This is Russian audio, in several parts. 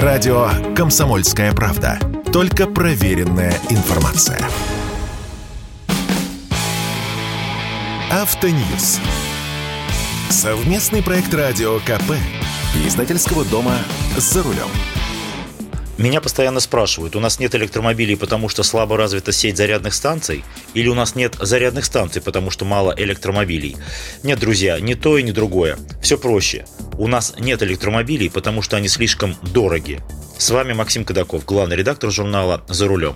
Радио «Комсомольская правда». Только проверенная информация. Автоньюз. Совместный проект радио КП. Издательского дома «За рулем». Меня постоянно спрашивают, у нас нет электромобилей, потому что слабо развита сеть зарядных станций, или у нас нет зарядных станций, потому что мало электромобилей. Нет, друзья, ни то и ни другое. Все проще. У нас нет электромобилей, потому что они слишком дороги. С вами Максим Кадаков, главный редактор журнала «За рулем».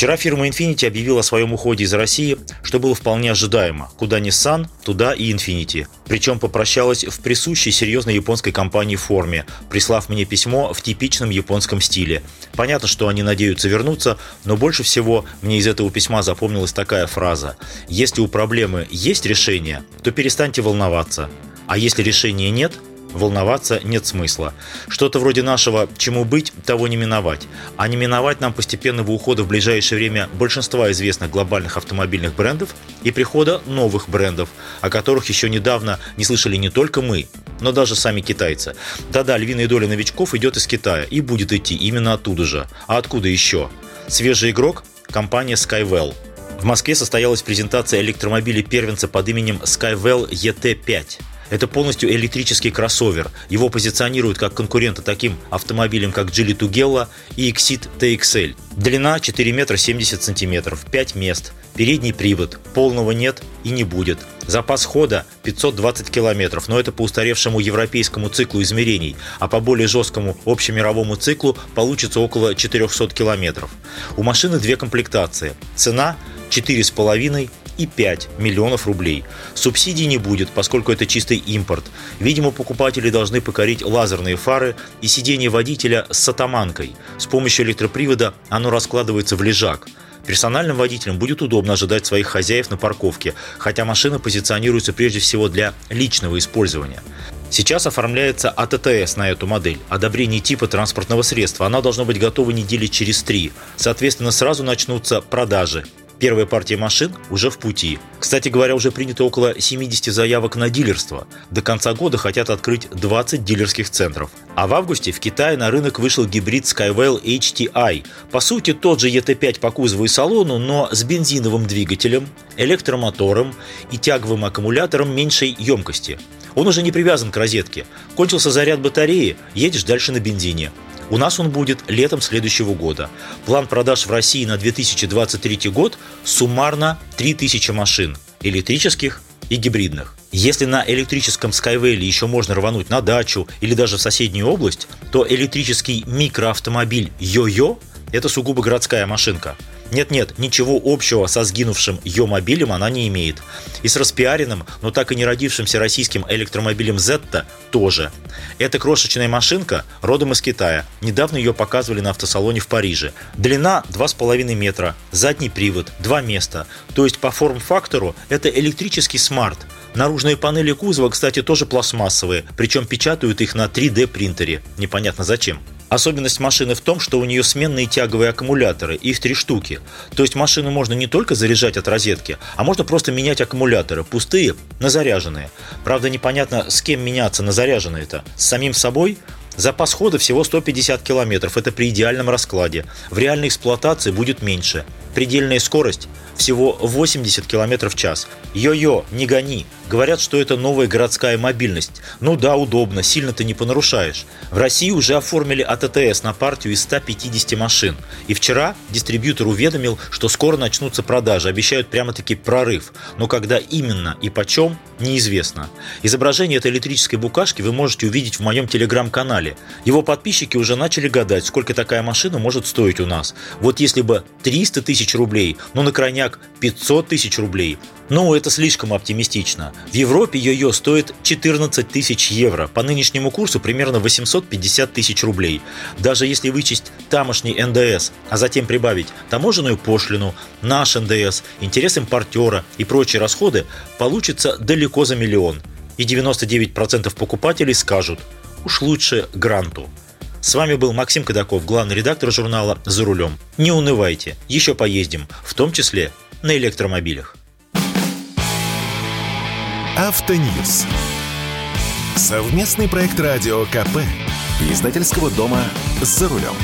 Вчера фирма Infiniti объявила о своем уходе из России, что было вполне ожидаемо. Куда Nissan, туда и Infiniti. Причем попрощалась в присущей серьезной японской компании форме, прислав мне письмо в типичном японском стиле. Понятно, что они надеются вернуться, но больше всего мне из этого письма запомнилась такая фраза. Если у проблемы есть решение, то перестаньте волноваться. А если решения нет – волноваться нет смысла. Что-то вроде нашего «чему быть, того не миновать». А не миновать нам постепенного ухода в ближайшее время большинства известных глобальных автомобильных брендов и прихода новых брендов, о которых еще недавно не слышали не только мы, но даже сами китайцы. Да-да, львиная доля новичков идет из Китая и будет идти именно оттуда же. А откуда еще? Свежий игрок – компания Skywell. В Москве состоялась презентация электромобиля первенца под именем Skywell ET5. Это полностью электрический кроссовер. Его позиционируют как конкурента таким автомобилям, как Geely Tugela и Exit TXL. Длина 4 метра 70 сантиметров, 5 мест, передний привод, полного нет и не будет. Запас хода 520 километров, но это по устаревшему европейскому циклу измерений, а по более жесткому общемировому циклу получится около 400 километров. У машины две комплектации. Цена 4,5 и 5 миллионов рублей. Субсидий не будет, поскольку это чистый импорт. Видимо, покупатели должны покорить лазерные фары и сиденье водителя с сатаманкой. С помощью электропривода оно раскладывается в лежак. Персональным водителям будет удобно ожидать своих хозяев на парковке, хотя машина позиционируется прежде всего для личного использования. Сейчас оформляется АТТС на эту модель, одобрение типа транспортного средства. Она должна быть готова недели через три. Соответственно, сразу начнутся продажи. Первая партия машин уже в пути. Кстати говоря, уже принято около 70 заявок на дилерство. До конца года хотят открыть 20 дилерских центров. А в августе в Китае на рынок вышел гибрид Skywell HTI. По сути, тот же ET5 по кузову и салону, но с бензиновым двигателем, электромотором и тяговым аккумулятором меньшей емкости. Он уже не привязан к розетке. Кончился заряд батареи, едешь дальше на бензине. У нас он будет летом следующего года. План продаж в России на 2023 год суммарно 3000 машин электрических и гибридных. Если на электрическом Skyway еще можно рвануть на дачу или даже в соседнюю область, то электрический микроавтомобиль Йо-Йо – это сугубо городская машинка – нет-нет, ничего общего со сгинувшим Йо-мобилем она не имеет. И с распиаренным, но так и не родившимся российским электромобилем Zeta тоже. Эта крошечная машинка родом из Китая. Недавно ее показывали на автосалоне в Париже. Длина 2,5 метра, задний привод, два места. То есть по форм-фактору это электрический смарт. Наружные панели кузова, кстати, тоже пластмассовые, причем печатают их на 3D принтере. Непонятно зачем. Особенность машины в том, что у нее сменные тяговые аккумуляторы, их три штуки. То есть машину можно не только заряжать от розетки, а можно просто менять аккумуляторы, пустые на заряженные. Правда, непонятно, с кем меняться на заряженные-то. С самим собой? Запас хода всего 150 километров, это при идеальном раскладе. В реальной эксплуатации будет меньше. Предельная скорость всего 80 км в час. Йо-йо, не гони. Говорят, что это новая городская мобильность. Ну да, удобно, сильно ты не понарушаешь. В России уже оформили АТТС на партию из 150 машин. И вчера дистрибьютор уведомил, что скоро начнутся продажи. Обещают прямо-таки прорыв. Но когда именно и почем, неизвестно. Изображение этой электрической букашки вы можете увидеть в моем телеграм-канале. Его подписчики уже начали гадать, сколько такая машина может стоить у нас. Вот если бы 300 тысяч рублей, ну на крайняк 500 тысяч рублей, ну это слишком оптимистично. В Европе йо-йо стоит 14 тысяч евро, по нынешнему курсу примерно 850 тысяч рублей. Даже если вычесть тамошний НДС, а затем прибавить таможенную пошлину, наш НДС, интерес импортера и прочие расходы, получится далеко за миллион. И 99% покупателей скажут, уж лучше гранту. С вами был Максим Кадаков, главный редактор журнала «За рулем». Не унывайте, еще поездим, в том числе на электромобилях. Автоньюз. Совместный проект радио КП Издательского дома «За рулем».